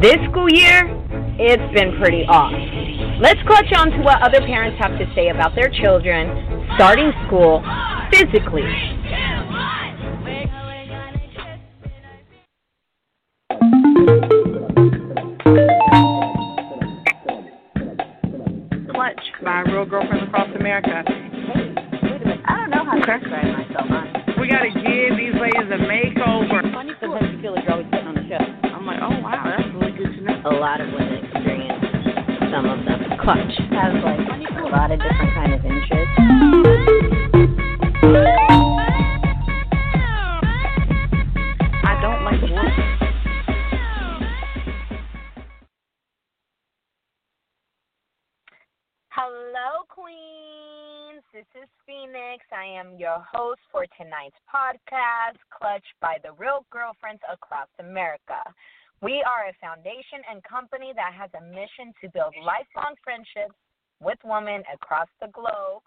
This school year, it's been pretty off. Let's clutch on to what other parents have to say about their children starting school physically. Clutch by Real Girlfriends Across America. Hey, wait a minute. I don't know how to describe myself, honestly. We got to give these ladies a makeover. Funny Sometimes you feel like you're always getting on the show. A lot of women experience some of them. Clutch. Has like a lot of different kind of interests. I don't like one. Hello, Queens. This is Phoenix. I am your host for tonight's podcast, Clutch by the Real Girlfriends Across America. We are a foundation and company that has a mission to build lifelong friendships with women across the globe.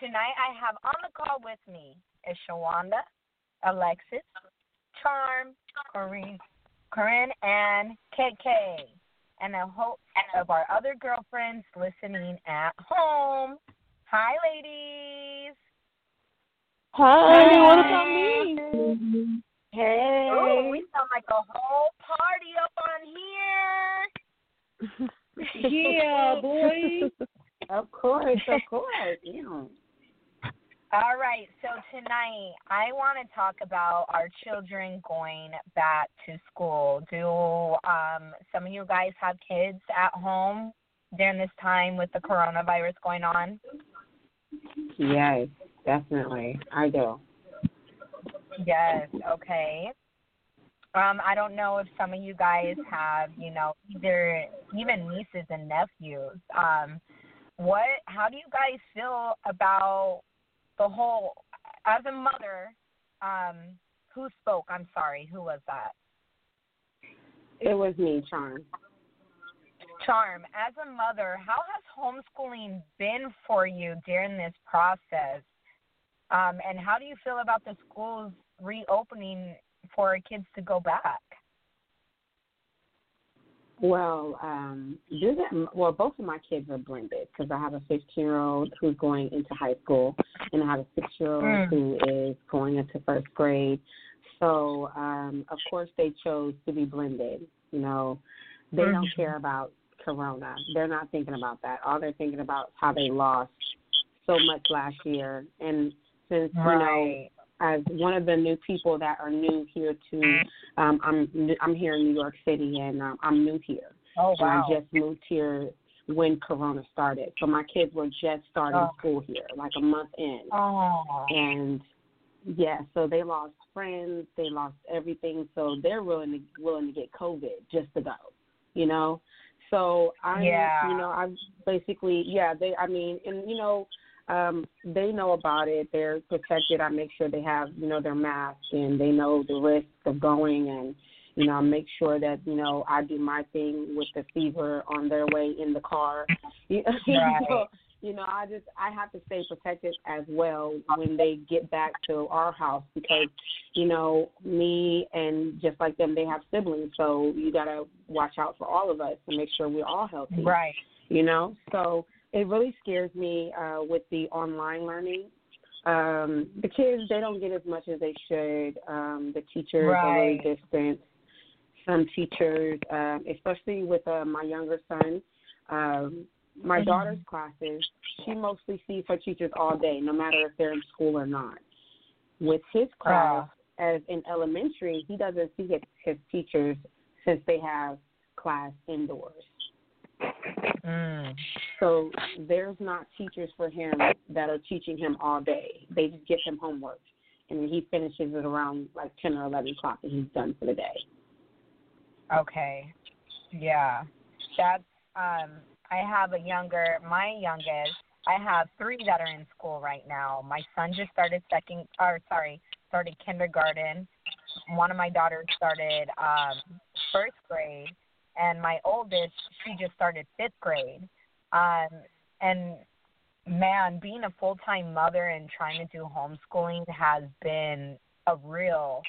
Tonight, I have on the call with me is Shawanda, Alexis, Charm, Corinne, Corinne, and KK and I hope of our other girlfriends listening at home. Hi, ladies. Hi, Hey. what about me? Hey. Ooh, we sound like a whole party up on here. Yeah, boy. Of course, of course. Yeah. All right, so tonight I want to talk about our children going back to school. Do um, some of you guys have kids at home during this time with the coronavirus going on? Yes, definitely. I do. Yes, okay. Um, I don't know if some of you guys have, you know, either even nieces and nephews. Um, what how do you guys feel about the whole as a mother, um, who spoke? I'm sorry, who was that? It was me, Charm. Charm, as a mother, how has homeschooling been for you during this process? Um, and how do you feel about the schools reopening for our kids to go back? Well, um, do that. Well, both of my kids are blended because I have a 15 year old who's going into high school, and I have a six year old Mm. who is going into first grade. So, um, of course, they chose to be blended. You know, they don't Mhm. care about Corona. They're not thinking about that. All they're thinking about is how they lost so much last year. And since you know Right. As one of the new people that are new here to um I'm I'm here in New York City and um, I'm new here. Oh wow. And I just moved here when corona started. So my kids were just starting Oh. school here, like a month in. Oh. And yeah, so they lost friends, they lost everything, so they're willing to willing to get COVID just to go. You know? So I Yeah. you know, I basically yeah, they I mean and you know, um, they know about it. They're protected. I make sure they have, you know, their mask and they know the risk of going and, you know, I make sure that, you know, I do my thing with the fever on their way in the car. You Right. know, you know, I just I have to stay protected as well when they get back to our house because, you know, me and just like them, they have siblings, so you gotta watch out for all of us and make sure we're all healthy Right. you know so it really scares me uh with the online learning um the kids they don't get as much as they should um the teachers are really Right. distant some teachers um especially with uh, my younger son um my Mhm. daughter's classes she mostly sees her teachers all day no matter if they're in school or not with his class as in elementary he doesn't see his, his teachers since they have class indoors Mm. So there's not teachers for him that are teaching him all day. They just give him homework, and then he finishes it around like ten or eleven o'clock, and he's done for the day. Okay. Yeah. That's um I have a younger my youngest I have three that are in school right now. My son just started second or sorry, started kindergarten. One of my daughters started um first grade and my oldest she just started fifth grade. Um and man, being a full time mother and trying to do homeschooling has been a real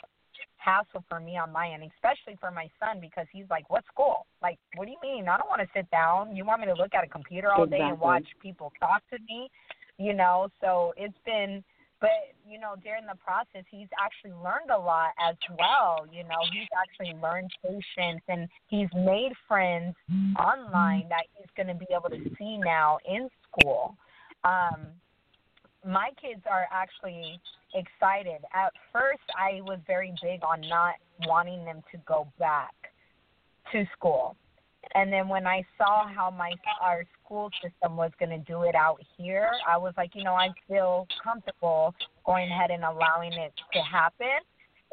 hassle for me on my end, especially for my son because he's like, "What school? Like, what do you mean? I don't want to sit down. You want me to look at a computer all day and watch people talk to me?" You know. So it's been, but you know, during the process, he's actually learned a lot as well. You know, he's actually learned patience and he's made friends online that he's going to be able to see now in school. Um, my kids are actually excited. At first, I was very big on not wanting them to go back to school. And then when I saw how my our school system was going to do it out here, I was like, you know, I feel comfortable going ahead and allowing it to happen,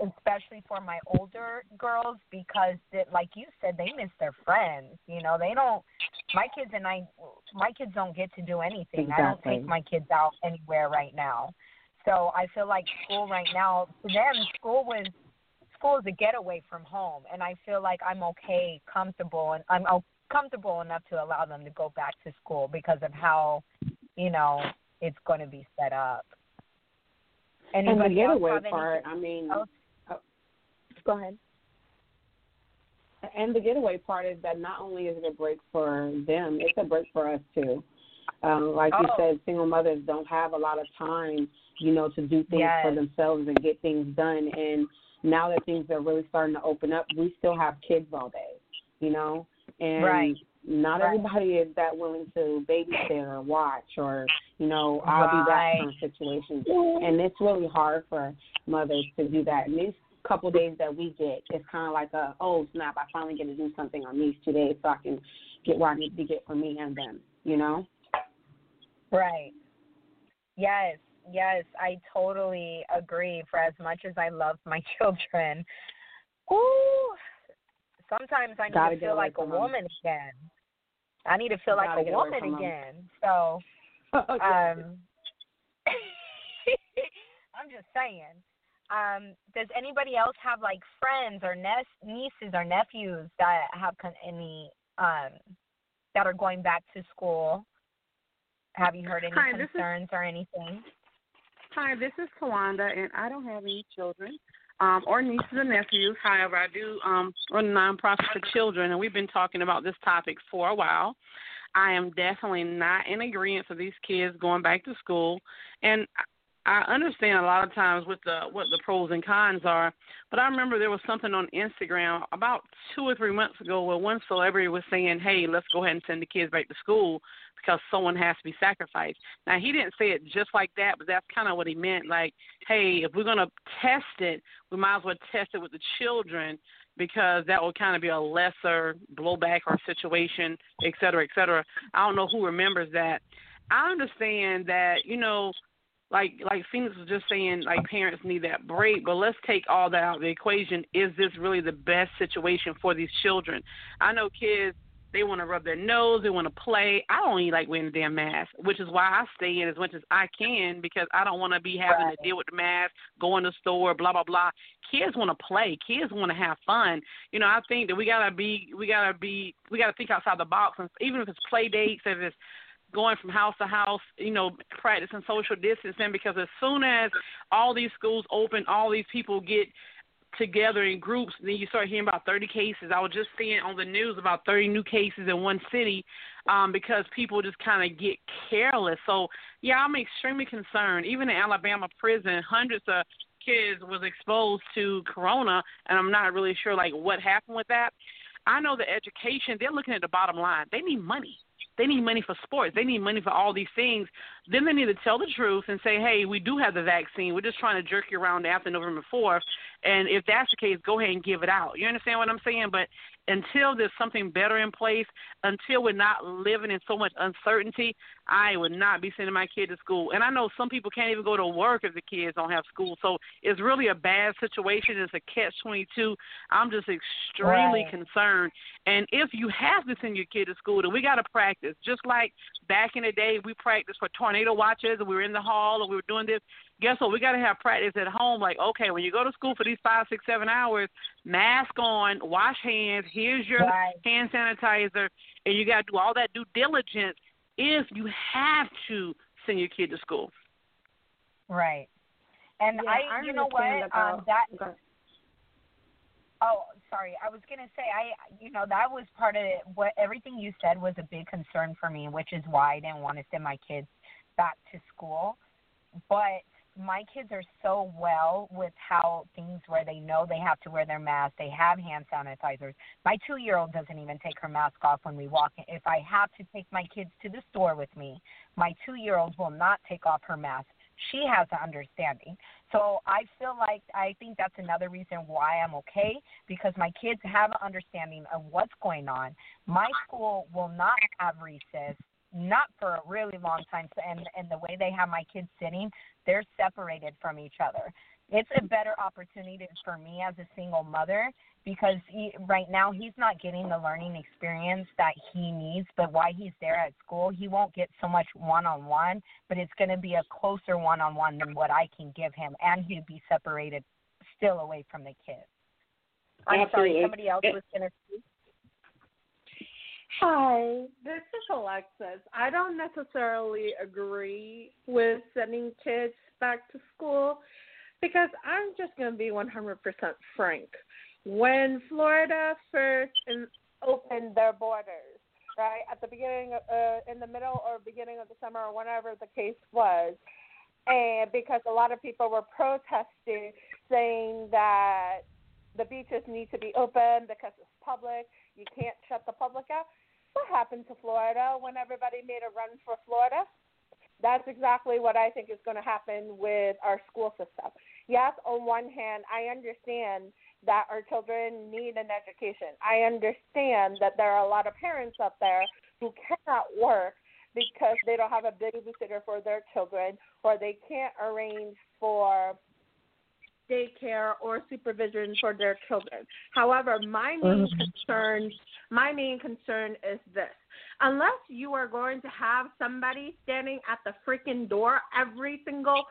especially for my older girls because, it, like you said, they miss their friends. You know, they don't. My kids and I, my kids don't get to do anything. I don't take my kids out anywhere right now. So I feel like school right now, to them, school was school is a getaway from home, and I feel like I'm okay, comfortable, and I'm comfortable enough to allow them to go back to school because of how, you know, it's going to be set up. And the getaway part, I mean, uh, Go ahead. and the getaway part is that not only is it a break for them, it's a break for us too. Um, like you Oh. said, single mothers don't have a lot of time, you know, to do things Yes. for themselves and get things done. And now that things are really starting to open up, we still have kids all day, you know, and Right. not Right. everybody is that willing to babysit or watch or, you know, I'll be that kind of situation. And it's really hard for mothers to do that. And these couple days that we get, it's kind of like a, oh snap, I finally get to do something on these two days so I can get what I need to get for me and them, you know? Right. Yes, yes, I totally agree. For as much as I love my children, ooh, sometimes I need Gotta to feel like a from 'em. woman again. I need to feel like Gotta a woman from 'em. again. So, um, I'm just saying. Um, does anybody else have like friends or nes- nieces or nephews that have con- any um that are going back to school? Have you heard any Hi, this is- concerns or anything? Hi, this is Tawanda, and I don't have any children um, or nieces or nephews. However, I do um, run a nonprofit for children, and we've been talking about this topic for a while. I am definitely not in agreement for these kids going back to school, and I understand a lot of times what the what the pros and cons are. But I remember there was something on Instagram about two or three months ago where one celebrity was saying, "Hey, let's go ahead and send the kids back to school because someone has to be sacrificed." Now he didn't say it just like that, but that's kind of what he meant. Like, hey, if we're gonna test it, we might as well test it with the children because that will kind of be a lesser blowback or situation, et cetera, et cetera. I don't know who remembers that. I understand that you know like like Phoenix was just saying, like parents need that break, but let's take all that out of the equation. Is this really the best situation for these children? I know kids they want to rub their nose, they want to play. I don't even like wearing a damn mask, which is why I stay in as much as I can because I don't want to be having Right. to deal with the mask, go in the store, blah blah blah. Kids want to play. Kids want to have fun. You know, I think that we gotta be, we gotta be, we gotta think outside the box, and even if it's play dates, if it's going from house to house, you know, practicing social distancing because as soon as all these schools open, all these people get together in groups, then you start hearing about 30 cases. I was just seeing on the news about 30 new cases in one city um, because people just kind of get careless. So, yeah, I'm extremely concerned. Even in Alabama prison, hundreds of kids was exposed to corona, and I'm not really sure like what happened with that. I know the education, they're looking at the bottom line. They need money. They need money for sports. They need money for all these things. Then they need to tell the truth and say, hey, we do have the vaccine. We're just trying to jerk you around after November 4th. And if that's the case, go ahead and give it out. You understand what I'm saying? But until there's something better in place, until we're not living in so much uncertainty, I would not be sending my kid to school. And I know some people can't even go to work if the kids don't have school. So it's really a bad situation. It's a catch 22. I'm just extremely Right. concerned. And if you have to send your kid to school, then we got to practice. Just like back in the day, we practiced for tornado watches, and we were in the hall, and we were doing this. Guess what? We got to have practice at home. Like, okay, when you go to school for these five, six, seven hours, mask on, wash hands. Here's your Right. hand sanitizer, and you got to do all that due diligence if you have to send your kid to school. Right. And Yeah, I, I you know what? understand Um, about- that Go. Oh, sorry. I was gonna say I, you know, that was part of it. What everything you said was a big concern for me, which is why I didn't want to send my kids back to school. But my kids are so well with how things where they know they have to wear their mask, they have hand sanitizers. My two year old doesn't even take her mask off when we walk in. If I have to take my kids to the store with me, my two year old will not take off her mask. She has an understanding. So I feel like I think that's another reason why I'm okay because my kids have an understanding of what's going on. My school will not have recess not for a really long time and and the way they have my kids sitting they're separated from each other. It's a better opportunity for me as a single mother because he, right now he's not getting the learning experience that he needs but while he's there at school he won't get so much one on one but it's going to be a closer one on one than what i can give him and he'd be separated still away from the kids. I'm Absolutely. sorry somebody else was going to speak Hi, this is Alexis. I don't necessarily agree with sending kids back to school because I'm just going to be 100% frank. When Florida first in, opened their borders, right, at the beginning, of, uh, in the middle or beginning of the summer or whenever the case was, and because a lot of people were protesting saying that the beaches need to be open because it's public, you can't shut the public out what happened to Florida when everybody made a run for Florida? That's exactly what I think is going to happen with our school system. Yes, on one hand, I understand that our children need an education. I understand that there are a lot of parents out there who cannot work because they don't have a babysitter for their children or they can't arrange for daycare or supervision for their children. However, my main Mm-hmm. concern my main concern is this. Unless you are going to have somebody standing at the freaking door every single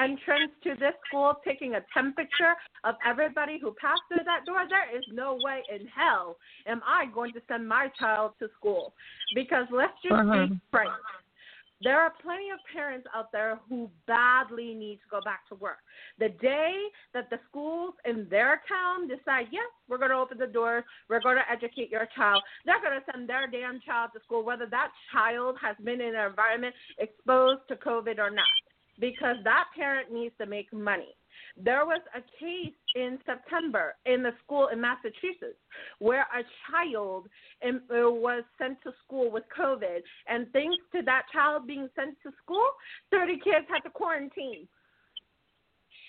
entrance to this school taking a temperature of everybody who passed through that door, there is no way in hell am I going to send my child to school. Because let's just Mhm. be frank. There are plenty of parents out there who badly need to go back to work. The day that the schools in their town decide, yes, we're going to open the doors, we're going to educate your child, they're going to send their damn child to school, whether that child has been in an environment exposed to COVID or not, because that parent needs to make money. There was a case in September in the school in Massachusetts where a child in, uh, was sent to school with COVID, and thanks to that child being sent to school, 30 kids had to quarantine.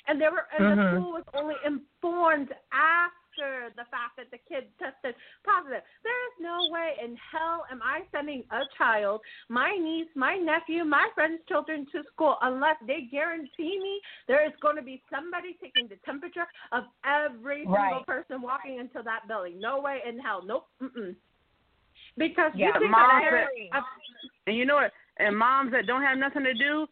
And they were, and the Mhm. school was only informed after the fact that the kid tested positive. There is no way in hell am I sending a child, my niece, my nephew, my friend's children to school unless they guarantee me there is going to be somebody taking the temperature of every single person walking into that building. No way in hell. Nope. Mm-mm. Because Yeah, you think Mom that And you know what? And moms that don't have nothing to do,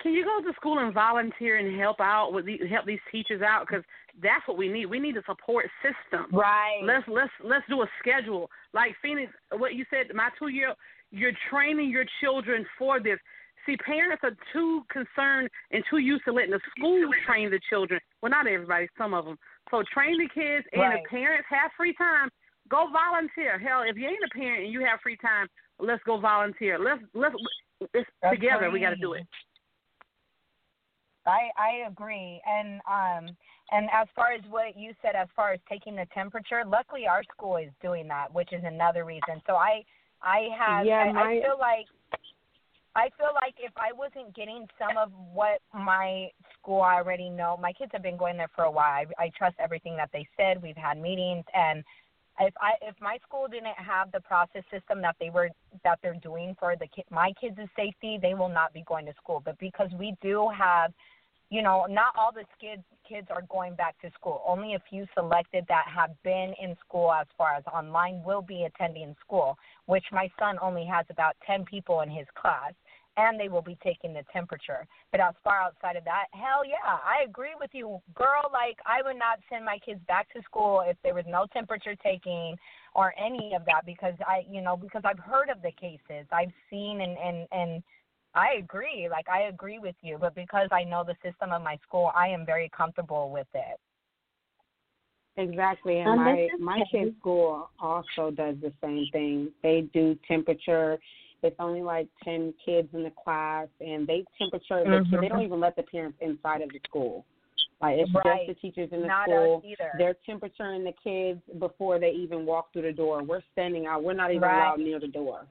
can you go to school and volunteer and help out with the, help these teachers out? Because that's what we need. We need a support system. right Let's let's let's do a schedule. Like Phoenix, what you said. My two year, you're training your children for this. See, parents are too concerned and too used to letting the school train the children. Well, not everybody, some of them. So train the kids, and Right. if parents have free time, go volunteer. Hell, if you ain't a parent and you have free time, let's go volunteer. Let's let's it's together. We got to do it. I I agree, and um and as far as what you said, as far as taking the temperature, luckily our school is doing that, which is another reason. So I I have Yeah, I, my- I feel like I feel like if I wasn't getting some of what my school I already know, my kids have been going there for a while. I, I trust everything that they said. We've had meetings, and if I if my school didn't have the process system that they were that they're doing for the my kids' safety, they will not be going to school. But because we do have you know, not all the kids kids are going back to school. Only a few selected that have been in school as far as online will be attending school, which my son only has about 10 people in his class and they will be taking the temperature. But as far outside of that, hell yeah, I agree with you, girl. Like I would not send my kids back to school if there was no temperature taking or any of that because I, you know, because I've heard of the cases, I've seen and and and I agree. Like I agree with you, but because I know the system of my school, I am very comfortable with it. Exactly, and Um, my my Kay. kid's school also does the same thing. They do temperature. It's only like ten kids in the class, and they temperature. the kid- They don't even let the parents inside of the school. Like it's Right. just the teachers in the Not school. us either. They're temperaturing the kids before they even walk through the door. We're standing out. We're not even Right. allowed near the door.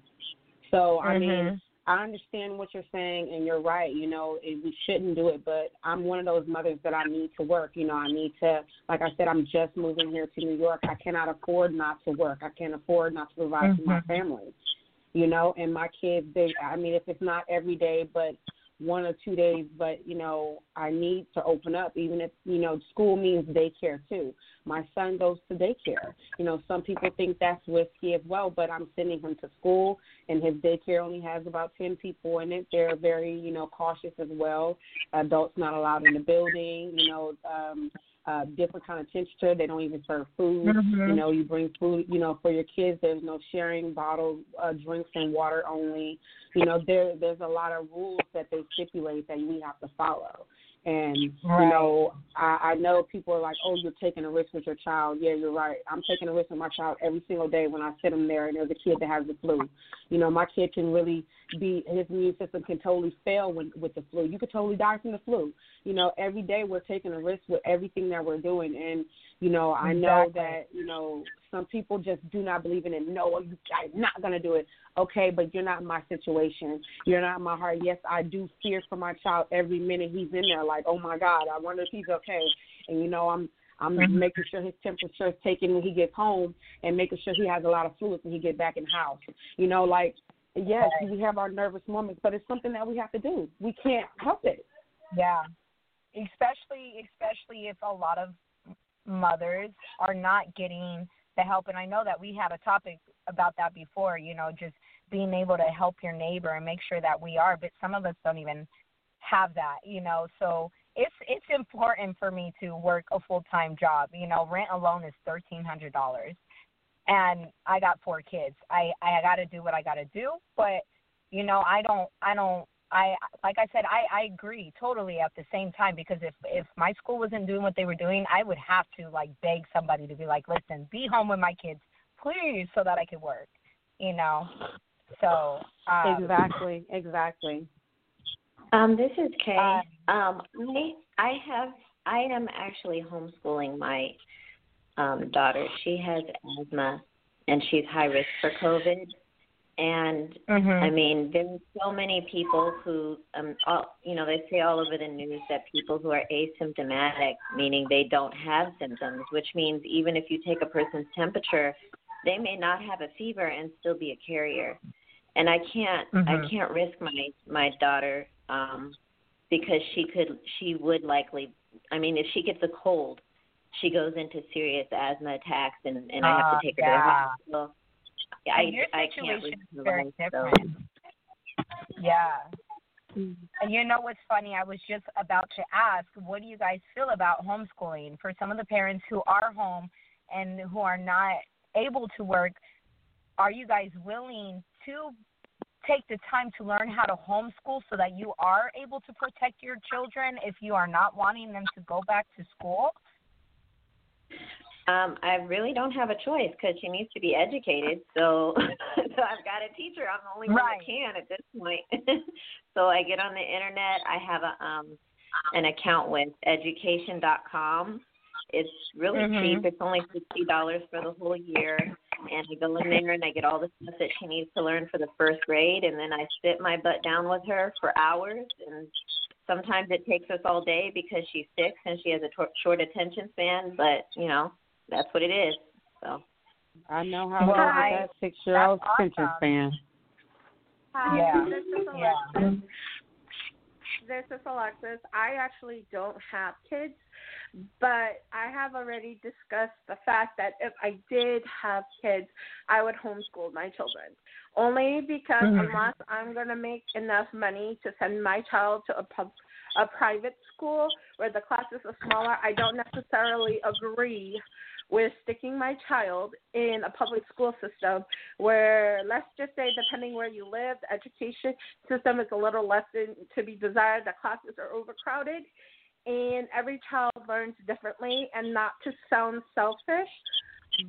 So I mean, Mhm. I understand what you're saying, and you're right. You know, it, we shouldn't do it, but I'm one of those mothers that I need to work. You know, I need to, like I said, I'm just moving here to New York. I cannot afford not to work. I can't afford not to provide for my Mhm. family. You know, and my kids, they, I mean, if it's not every day, but one or two days, but you know, I need to open up, even if you know, school means daycare too. My son goes to daycare. You know, some people think that's risky as well, but I'm sending him to school, and his daycare only has about ten people in it. They're very, you know, cautious as well. Adults not allowed in the building. You know, um, uh, different kind of temperature. They don't even serve food. Mhm. You know, you bring food. You know, for your kids, there's no sharing bottled uh, drinks and water only. You know, there there's a lot of rules that they stipulate that we have to follow. And you know, I, I know people are like, "Oh, you're taking a risk with your child." Yeah, you're right. I'm taking a risk with my child every single day when I sit him there and there's a kid that has the flu. You know, my kid can really be his immune system can totally fail when, with the flu. You could totally die from the flu. You know, every day we're taking a risk with everything that we're doing, and you know, I know Exactly. that you know some people just do not believe in it. No, you, I'm not gonna do it. Okay, but you're not in my situation. You're not in my heart. Yes, I do fear for my child every minute he's in there. Like, oh my God, I wonder if he's okay. And you know, I'm I'm Mhm. making sure his temperature is taken when he gets home, and making sure he has a lot of fluids when he gets back in house. You know, like yes, we have our nervous moments, but it's something that we have to do. We can't help it. Yeah. Especially especially if a lot of mothers are not getting the help and I know that we had a topic about that before, you know, just being able to help your neighbor and make sure that we are, but some of us don't even have that, you know. So it's it's important for me to work a full-time job. You know, rent alone is $1300 and I got four kids. I I got to do what I got to do, but you know, I don't I don't I like I said I I agree totally at the same time because if if my school wasn't doing what they were doing, I would have to like beg somebody to be like, "Listen, be home with my kids, please," so that I could work. You know. So, um, exactly, exactly. Um, this is Kay. Uh, um, I I have I am actually homeschooling my um daughter. She has asthma and she's high risk for COVID. And mhm. I mean, there's so many people who, um, all, you know, they say all over the news that people who are asymptomatic, meaning they don't have symptoms, which means even if you take a person's temperature, they may not have a fever and still be a carrier. And I can't, Mhm. I can't risk my my daughter um, because she could, she would likely. I mean, if she gets a cold, she goes into serious asthma attacks, and and I have Uh, to take her to the hospital. I And your I can't situation is very different. Yeah. Mm-hmm. And you know what's funny? I was just about to ask, what do you guys feel about homeschooling for some of the parents who are home and who are not able to work? Are you guys willing to take the time to learn how to homeschool so that you are able to protect your children if you are not wanting them to go back to school? Um, I really don't have a choice because she needs to be educated. So, so I've got to teach her. I'm the only one Right. that can at this point. so I get on the internet. I have a um an account with education.com. It's really Mhm. cheap. It's only sixty dollars for the whole year, and I go in there and I get all the stuff that she needs to learn for the first grade, and then I sit my butt down with her for hours and. Sometimes it takes us all day because she's sick and she has a short attention span, but you know that's what it is. So I know how Well, it is I- with that six year old that's attention awesome. span. Hi, Yeah. this is Yeah. Alexis. This is Alexis. I actually don't have kids, but I have already discussed the fact that if I did have kids, I would homeschool my children. Only because Mhm. unless I'm going to make enough money to send my child to a pub, a private school where the classes are smaller, I don't necessarily agree with sticking my child in a public school system where let's just say depending where you live the education system is a little less than to be desired the classes are overcrowded and every child learns differently and not to sound selfish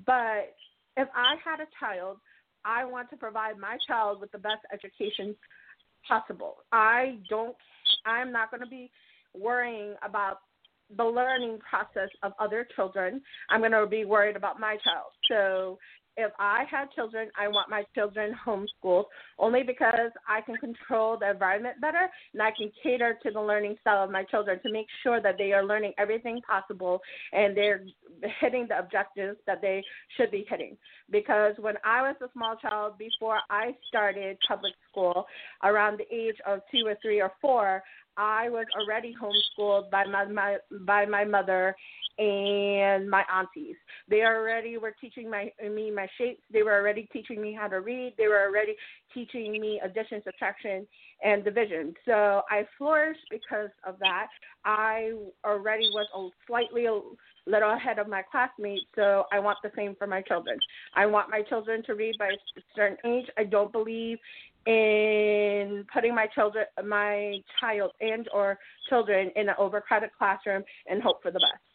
but if i had a child i want to provide my child with the best education possible. I don't i'm not going to be worrying about the learning process of other children i'm going to be worried about my child. So if I had children, I want my children homeschooled only because I can control the environment better and I can cater to the learning style of my children to make sure that they are learning everything possible and they're hitting the objectives that they should be hitting. Because when I was a small child, before I started public school, around the age of two or three or four, I was already homeschooled by my, my by my mother and my aunties. They already were teaching my me my shapes. They were already teaching me how to read. They were already teaching me addition, subtraction, and division. So I flourished because of that. I already was a slightly a little ahead of my classmates, so I want the same for my children. I want my children to read by a certain age. I don't believe in putting my children my child and or children in an overcrowded classroom and hope for the best.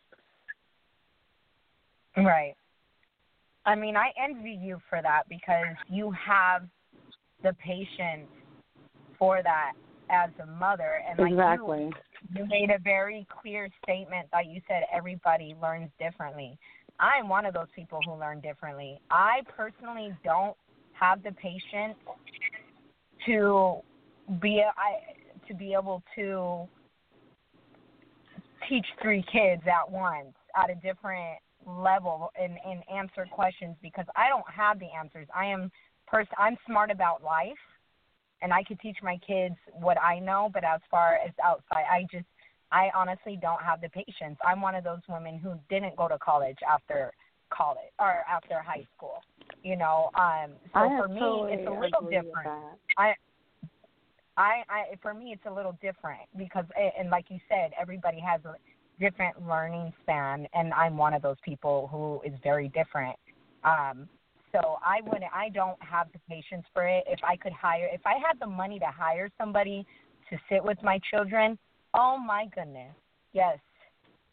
Right. I mean, I envy you for that because you have the patience for that as a mother and like exactly. you, you made a very clear statement that you said everybody learns differently. I'm one of those people who learn differently. I personally don't have the patience to be I to be able to teach three kids at once at a different level and, and answer questions because I don't have the answers. I am person I'm smart about life and I could teach my kids what I know, but as far as outside I just I honestly don't have the patience. I'm one of those women who didn't go to college after college or after high school. You know, um so I for me totally it's a little different. I I, I for me it's a little different because and like you said everybody has a different learning span and I'm one of those people who is very different um so I wouldn't. I don't have the patience for it if I could hire if I had the money to hire somebody to sit with my children oh my goodness yes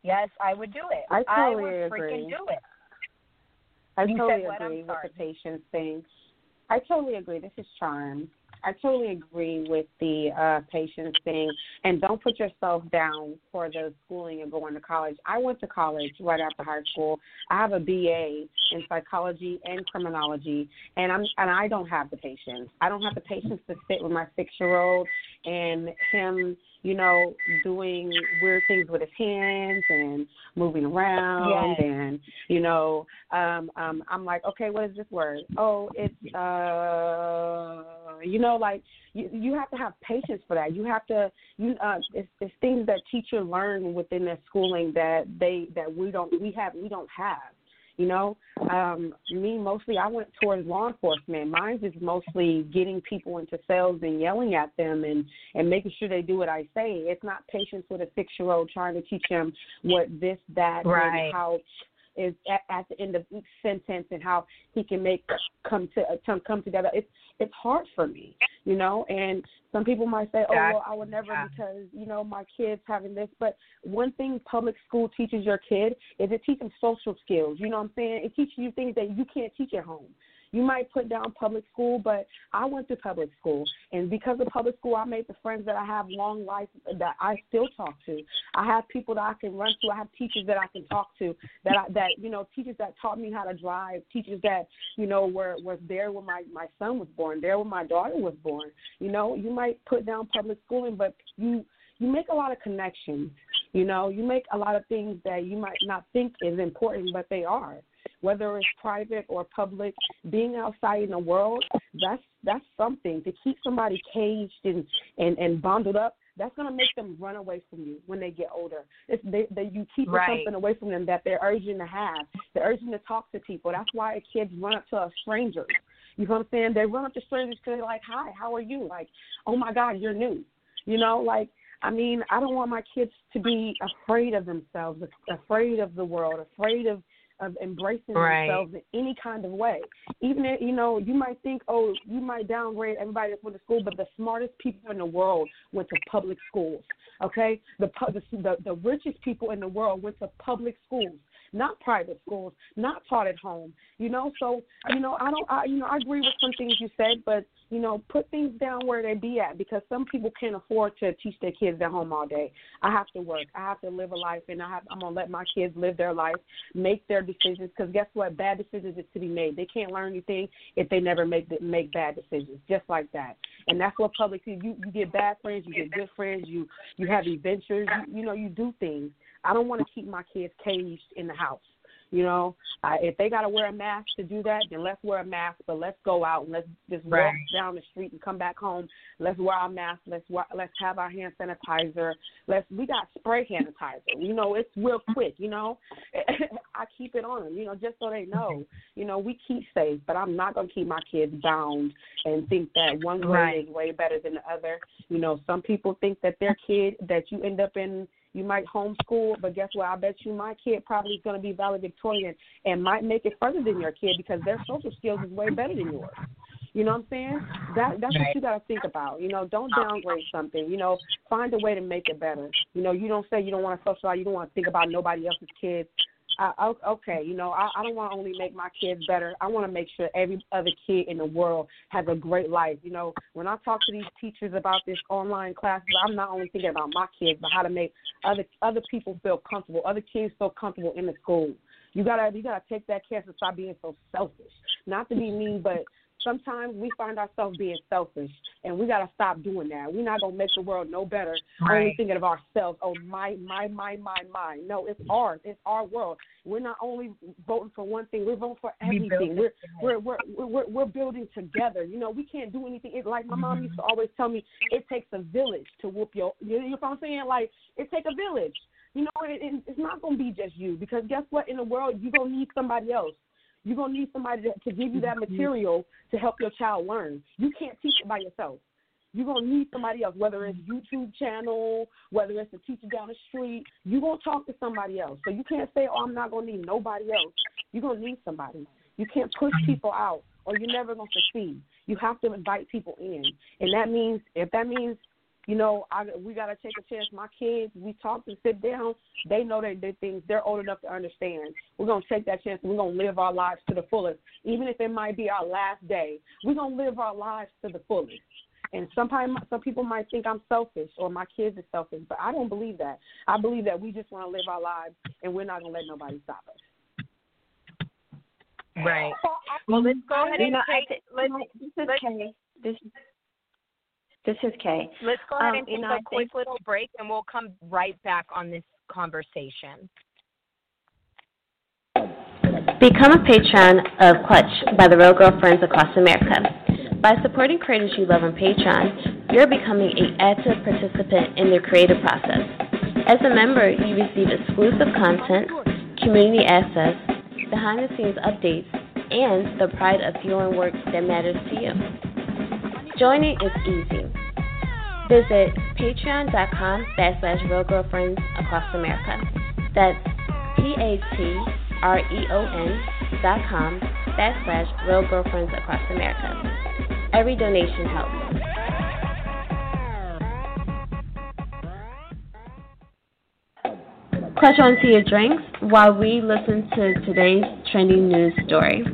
yes I would do it I totally I would agree. freaking do it I You totally said what? I'm agree with the patience thing. I totally agree. This is charm. I totally agree with the uh, patience thing. And don't put yourself down for the schooling and going to college. I went to college right after high school. I have a BA in psychology and criminology, and I'm and I don't have the patience. I don't have the patience to sit with my six year old and him, you know, doing weird things with his hands and moving around Yes. and you know, um, um, I'm like, okay, what is this word? Oh, it's uh, you know, like you you have to have patience for that. You have to you uh, it's, it's things that teachers learn within their schooling that they that we don't we have we don't have. You know, um, me mostly I went towards law enforcement. Mine is mostly getting people into cells and yelling at them and and making sure they do what I say. It's not patience with a six year old trying to teach them what this that Right. and how is at, at the end of each sentence and how he can make come to come come together. It's it's hard for me, you know. And some people might say, "Oh, well, I would never Yeah. because you know my kids having this." But one thing public school teaches your kid is it teaches them social skills. You know what I'm saying? It teaches you things that you can't teach at home. You might put down public school, but I went to public school, and because of public school, I made the friends that I have long life that I still talk to. I have people that I can run to. I have teachers that I can talk to. That I, that you know, teachers that taught me how to drive. Teachers that you know were was there when my my son was born. There when my daughter was born. You know, you might put down public schooling, but you you make a lot of connections. You know, you make a lot of things that you might not think is important, but they are. Whether it's private or public, being outside in the world, that's that's something. To keep somebody caged and and, and bundled up, that's gonna make them run away from you when they get older. It's they, they you keep Right. something away from them that they're urging to have. They're urging to talk to people. That's why kids run up to strangers. You know what I'm saying? They run up to strangers because they're like, "Hi, how are you?" Like, "Oh my God, you're new." You know, like I mean, I don't want my kids to be afraid of themselves, afraid of the world, afraid of of embracing Right. themselves in any kind of way. Even if, you know, you might think, oh, you might downgrade everybody that went to school, but the smartest people in the world went to public schools. Okay, the the the, the richest people in the world went to public schools, not private schools, not taught at home. You know, so you know, I don't, I you know, I agree with some things you said, but you know, put things down where they be at because some people can't afford to teach their kids at home all day. I have to work. I have to live a life, and I have, I'm gonna let my kids live their life, make their decisions. Because guess what? Bad decisions is to be made. They can't learn anything if they never make make bad decisions. Just like that. And that's what public. You you get bad friends, you get good friends. You you have adventures. You, you know, you do things. I don't want to keep my kids caged in the house. You know, uh, if they got to wear a mask to do that, then let's wear a mask. But let's go out and let's just walk Right. down the street and come back home. Let's wear our mask. Let's wa- let's have our hand sanitizer. Let's we got spray sanitizer. You know, it's real quick. You know, I keep it on them. You know, just so they know. You know, we keep safe, but I'm not gonna keep my kids bound and think that one grade Right. is way better than the other. You know, some people think that their kid that you end up in you might homeschool, but guess what? I bet you my kid probably is going to be valedictorian and might make it further than your kid because their social skills is way better than yours. You know what I'm saying? That that's what you got to think about. You know, don't downgrade something. You know, find a way to make it better. You know, you don't say you don't want to socialize. You don't want to think about nobody else's kids. I, okay, you know, I, I don't want to only make my kids better. I want to make sure every other kid in the world has a great life. You know, when I talk to these teachers about this online classes, I'm not only thinking about my kids, but how to make other other people feel comfortable, other kids feel comfortable in the school. You gotta you gotta take that chance and stop being so selfish. Not to be mean, but sometimes we find ourselves being selfish, and we gotta stop doing that. We're not gonna make the world no better only thinking of ourselves. Oh my my my my my. No, it's ours. It's our world. We're not only voting for one thing. We're voting for everything. it We're we're we're we're, we're building together. You know, we can't do anything. It's like my mom used mm-hmm. to always tell me, it takes a village to whoop your. You know what I'm saying? Like it takes a village. You know, it, it, it's not gonna be just you because guess what? In the world, you're gonna need somebody else. You're gonna need somebody to, to give you that mm-hmm. material to help your child learn. You can't teach it by yourself. You're gonna need somebody else, whether it's YouTube channel, whether it's a teacher down the street. You're gonna talk to somebody else. So you can't say, "Oh, I'm not gonna need nobody else." You're gonna need somebody. You can't push people out, or you're never gonna succeed. You have to invite people in, and that means if that means you know, I we gotta take a chance. My kids, we talk and sit down. They know that they things. They're old enough to understand. We're gonna take that chance. and We're gonna live our lives to the fullest, even if it might be our last day. We're gonna live our lives to the fullest. And sometimes some people might think I'm selfish or my kids are selfish, but I don't believe that. I believe that we just want to live our lives, and we're not gonna let nobody stop us. Right. Well, let's go ahead You and know, I take. thi- Let's this is let's- Kay. This this is Kay. let's go ahead Um, and you take know, a I quick think- little break, and we'll come right back on this conversation. Become a patron of Clutch by the Real Girlfriends across America. By supporting creators you love on Patreon, you're becoming an active participant in their creative process. As a member, you receive exclusive content, community access, behind the scenes updates, and the pride of fueling work that matters to you. Joining is easy. Visit patreon.com backslash real girlfriends across America. That's P A T R E O N dot com backslash real girlfriends across America. Every donation helps. Clutch onto your drinks while we listen to today's trending news story.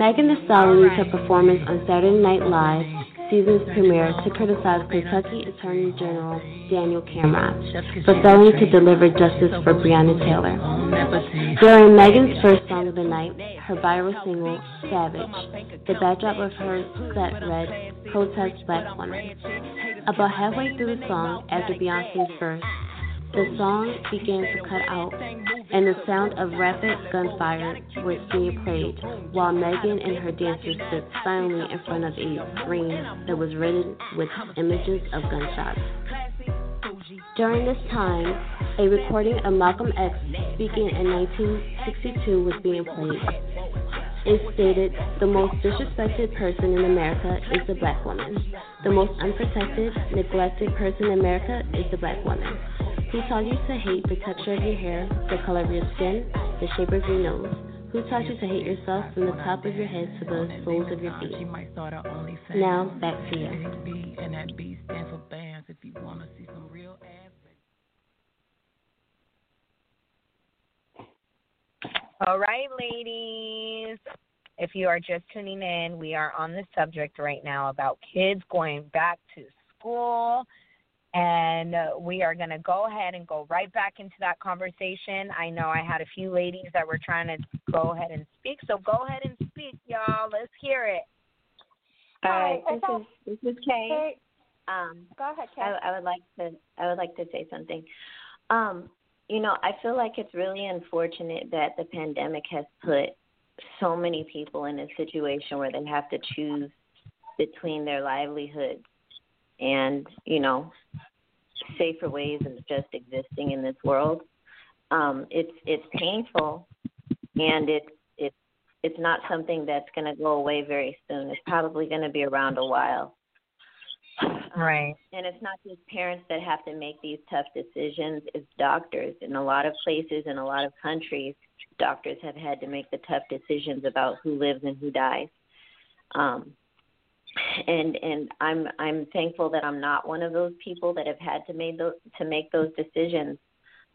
Megan Thee Stallion used her performance on Saturday Night Live season's premiere to criticize Kentucky Attorney General Daniel Cameron for failing to deliver justice for Breonna Taylor. During Megan's first song of the night, her viral single, Savage, the backdrop of her set read, Protest Black Women. About halfway through the song, after Beyonce's verse, the song began to cut out, and the sound of rapid gunfire was being played, while Megan and her dancers stood silently in front of a screen that was riddled with images of gunshots. During this time, a recording of Malcolm X speaking in 1962 was being played. It stated, The most disrespected person in America is the black woman. The most unprotected, neglected person in America is the black woman. Who taught you to hate the texture of your hair, the color of your skin, the shape of your nose? Who taught you to hate yourself from the top of your head to the soles of your feet? Now, back to you. All right, ladies. If you are just tuning in, we are on the subject right now about kids going back to school. And uh, we are going to go ahead and go right back into that conversation. I know I had a few ladies that were trying to go ahead and speak, so go ahead and speak, y'all. Let's hear it. Hi, this is this is Kay. Um, Go ahead, Kay. I, I would like to I would like to say something. Um, you know, I feel like it's really unfortunate that the pandemic has put so many people in a situation where they have to choose between their livelihoods and, you know, safer ways of just existing in this world. Um, it's it's painful and it's it's it's not something that's gonna go away very soon. It's probably gonna be around a while. Right. And it's not just parents that have to make these tough decisions, it's doctors. In a lot of places, in a lot of countries, doctors have had to make the tough decisions about who lives and who dies. Um, and and I'm I'm thankful that I'm not one of those people that have had to make those to make those decisions.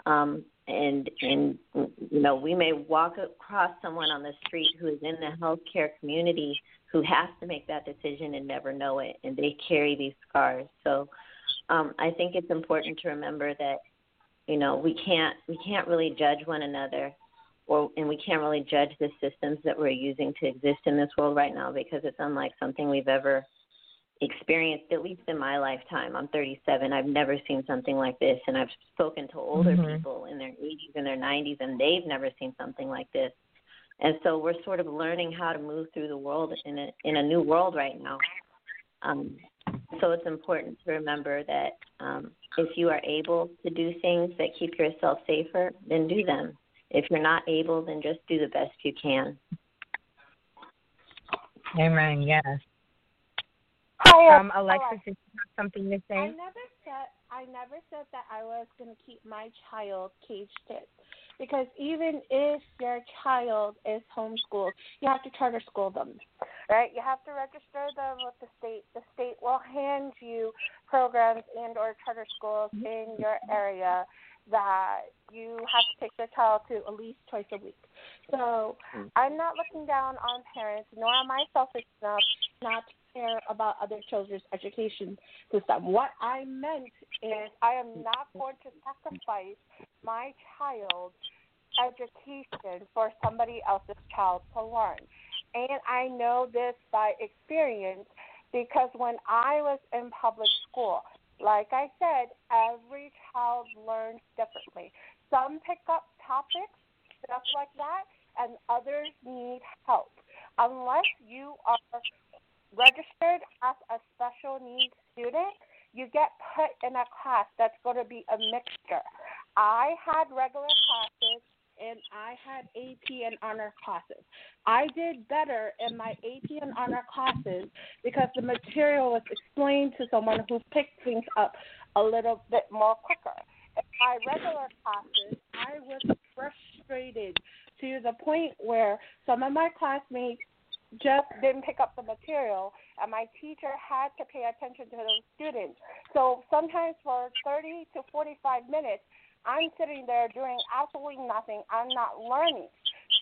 Um, and and you know we may walk across someone on the street who is in the healthcare community who has to make that decision and never know it, and they carry these scars. So um, I think it's important to remember that you know we can't we can't really judge one another or and we can't really judge the systems that we're using to exist in this world right now because it's unlike something we've ever experienced at least in my lifetime. I'm 37 i've never seen something like this and i've spoken to older Mhm. people in their 80s and their 90s and they've never seen something like this. And so we're sort of learning how to move through the world in a in a new world right now. Um, so it's important to remember that um, if you are able to do things that keep yourself safer then do them if you're not able, then just do the best you can. Amen. Yes. Hi, Um, Alexis, did you have something to say? I never said I never said that I was going to keep my child caged in, because even if your child is homeschooled, you have to charter school them, right? You have to register them with the state. The state will hand you programs and or charter schools in your area that you have to take your child to at least twice a week. So hmm. I'm not looking down on parents, nor am I selfish enough not to care about other children's education system. What I meant is I am not going to sacrifice my child's education for somebody else's child to learn. And I know this by experience because when I was in public school, like I said, every child learns differently. Some pick up topics, stuff like that, and others need help. Unless you are registered as a special needs student, you get put in a class that's going to be a mixture. I had regular classes and I had AP and honor classes. I did better in my AP and honor classes because the material was explained to someone who picked things up a little bit more quicker. In my regular classes, I was frustrated to the point where some of my classmates just didn't pick up the material and my teacher had to pay attention to those students. So sometimes for 30 to 45 minutes, I'm sitting there doing absolutely nothing. I'm not learning.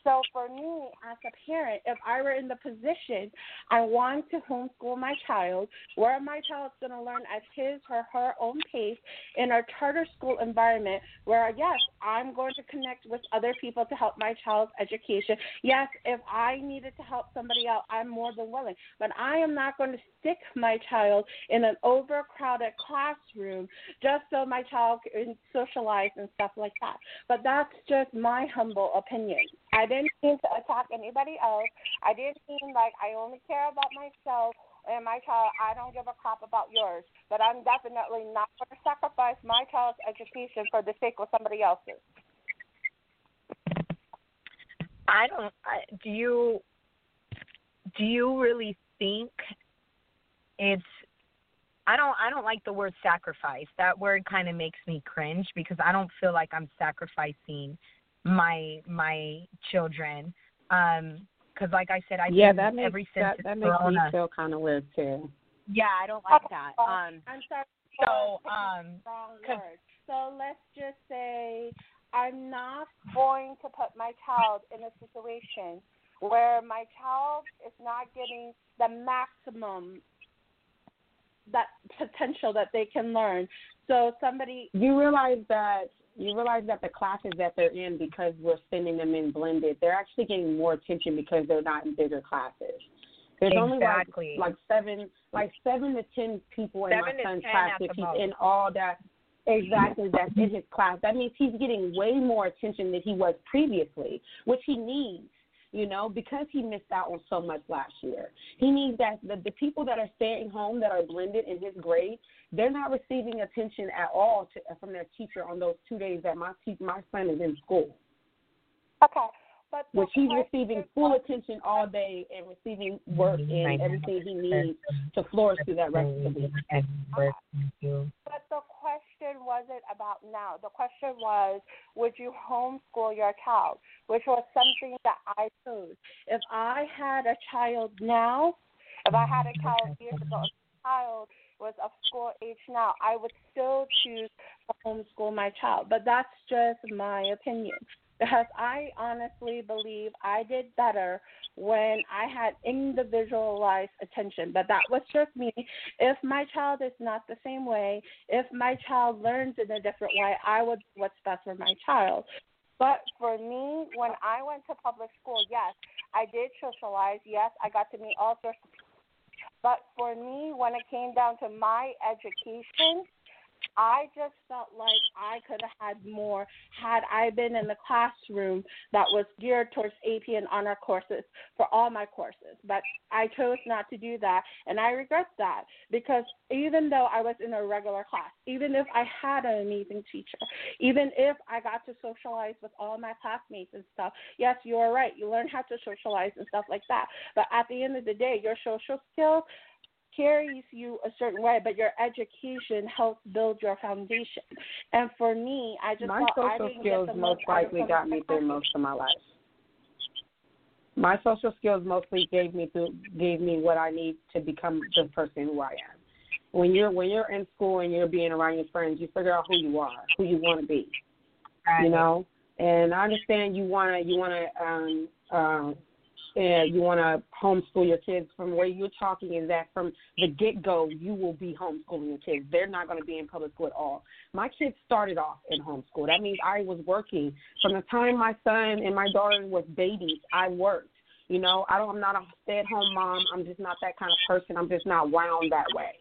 So for me as a parent, if I were in the position I want to homeschool my child, where my child's going to learn at his or her own pace in a charter school environment where, yes, I'm going to connect with other people to help my child's education. Yes, if I needed to help somebody out, I'm more than willing. But I am not going to stick my child in an overcrowded classroom just so my child can socialize and stuff like that. But that's just my humble opinion. I didn't mean to attack anybody else. I didn't mean like I only care about myself and my child. I don't give a crap about yours. But I'm definitely not going to sacrifice my child's education for the sake of somebody else's. I don't. I, do you? Do you really think it's I don't I don't like the word sacrifice. That word kind of makes me cringe because I don't feel like I'm sacrificing my my children. Um cuz like I said I yeah, think that makes every since that, it's that makes corona, me feel kind of weird too. Yeah, I don't like that. Um I'm sorry. so um picking wrong 'cause- words. So let's just say I'm not going to put my child in a situation where my child is not getting the maximum that potential that they can learn. So somebody You realize that you realize that the classes that they're in because we're sending them in blended, they're actually getting more attention because they're not in bigger classes. There's Exactly. only like like seven like seven to ten people in Seven my son's class if he's in all that exactly that's in his class. That means he's getting way more attention than he was previously, which he needs. You know, because he missed out on so much last year. He needs that the, the people that are staying home that are blended in his grade, they're not receiving attention at all to, from their teacher on those two days that my te- my son is in school. Okay. But the which he's receiving full attention all day and receiving work and everything he needs to flourish through that rest of the week. But the question wasn't about now. The question was, would you homeschool your child? Which was something that I chose. If I had a child now, if I had a child years ago, if a child was of school age now, I would still choose to homeschool my child. But that's just my opinion. Because I honestly believe I did better when I had individualized attention. But that was just me. If my child is not the same way, if my child learns in a different way, I would do what's best for my child. But for me, when I went to public school, yes, I did socialize. Yes, I got to meet all sorts of. But for me, when it came down to my education, I just felt like I could have had more had I been in the classroom that was geared towards AP and honor courses for all my courses. But I chose not to do that, and I regret that because even though I was in a regular class, even if I had an amazing teacher, even if I got to socialize with all my classmates and stuff, yes, you are right. You learn how to socialize and stuff like that. But at the end of the day, your social skills carries you a certain way, but your education helps build your foundation. And for me, I just My social didn't skills get the most most out of likely got me through most of my life. My social skills mostly gave me through, gave me what I need to become the person who I am. When you're when you're in school and you're being around your friends, you figure out who you are, who you want to be. You know, and I understand you wanna you wanna um um and you want to homeschool your kids from where you're talking is that from the get go you will be homeschooling your kids. They're not going to be in public school at all. My kids started off in homeschool. That means i was working. From the time my son and my daughter was babies i worked. You know i don't i'm not a stay at home mom. I'm just not that kind of person. I'm just not wound that way.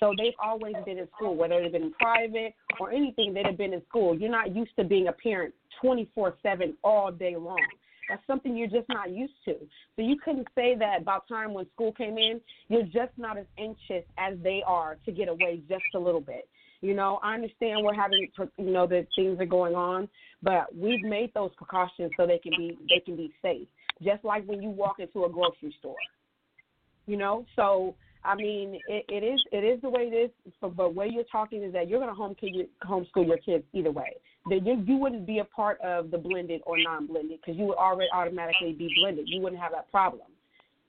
So they've always been in school, whether they've been in private or anything, they've been in school. You're not used to being a parent 24 7 all day long. That's something you're just not used to. So you couldn't say that about time when school came in, you're just not as anxious as they are to get away just a little bit. You know, I understand we're having, you know, that things are going on, but we've made those precautions so they can be they can be safe. Just like when you walk into a grocery store. You know, so I mean, it, it is it is the way it is. So, but where you're talking is that you're going to home your, homeschool your kids either way. That you, you wouldn't be a part of the blended or non-blended because you would already automatically be blended. You wouldn't have that problem.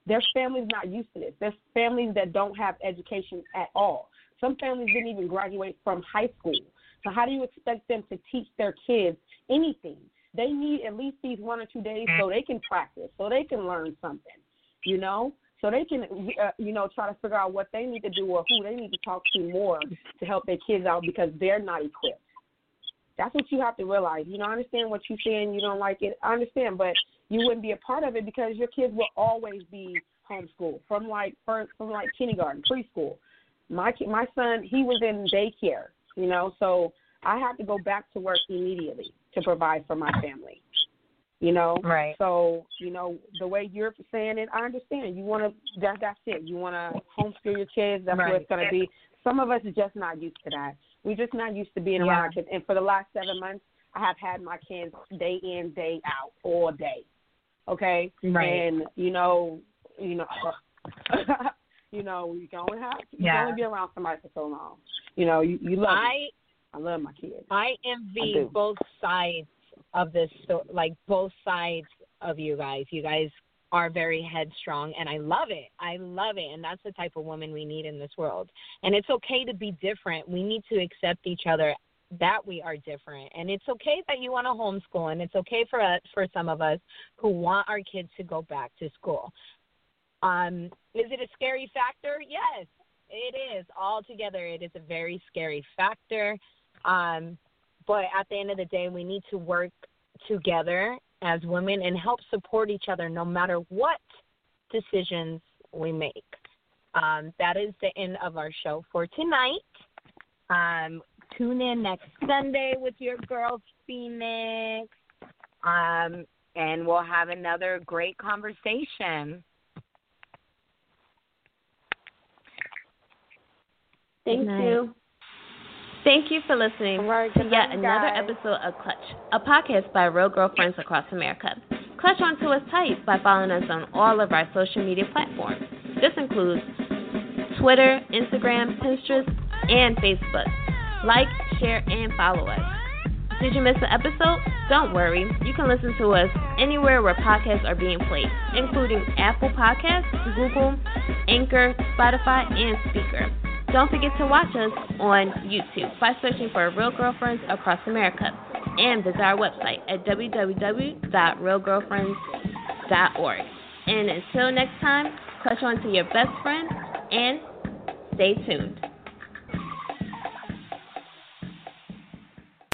There's families not used to this. There's families that don't have education at all. Some families didn't even graduate from high school. So how do you expect them to teach their kids anything? They need at least these one or two days so they can practice, so they can learn something. You know, so they can, uh, you know, try to figure out what they need to do or who they need to talk to more to help their kids out because they're not equipped. That's what you have to realize. You know, I understand what you're saying. You don't like it. I understand, but you wouldn't be a part of it because your kids will always be homeschooled from like first, from like kindergarten, preschool. My ki- my son, he was in daycare. You know, so I have to go back to work immediately to provide for my family you know right so you know the way you're saying it i understand you want to that that's it you want to homeschool your kids that's right. what it's going to be some of us are just not used to that we're just not used to being yeah. around our kids and for the last seven months i have had my kids day in day out all day okay right. and you know you know You know, you can only have you Yeah. can only be around somebody for so long. You know, you, you love. I it. I love my kids. I I envy do. both sides of this sto- like both sides of you guys. You guys are very headstrong and I love it. I love it and that's the type of woman we need in this world. And it's okay to be different. We need to accept each other that we are different. And it's okay that you want to homeschool and it's okay for us for some of us who want our kids to go back to school. Um is it a scary factor? Yes. It is. Altogether it is a very scary factor. Um but at the end of the day, we need to work together as women and help support each other no matter what decisions we make. Um, that is the end of our show for tonight. Um, tune in next Sunday with your girl Phoenix, um, and we'll have another great conversation. Thank you. Thank you for listening to yet another episode of Clutch, a podcast by real girlfriends across America. Clutch onto us tight by following us on all of our social media platforms. This includes Twitter, Instagram, Pinterest, and Facebook. Like, share, and follow us. Did you miss an episode? Don't worry. You can listen to us anywhere where podcasts are being played, including Apple Podcasts, Google, Anchor, Spotify, and Spreaker. Don't forget to watch us on YouTube by searching for Real Girlfriends Across America and visit our website at www.realgirlfriends.org. And until next time, clutch on to your best friend and stay tuned.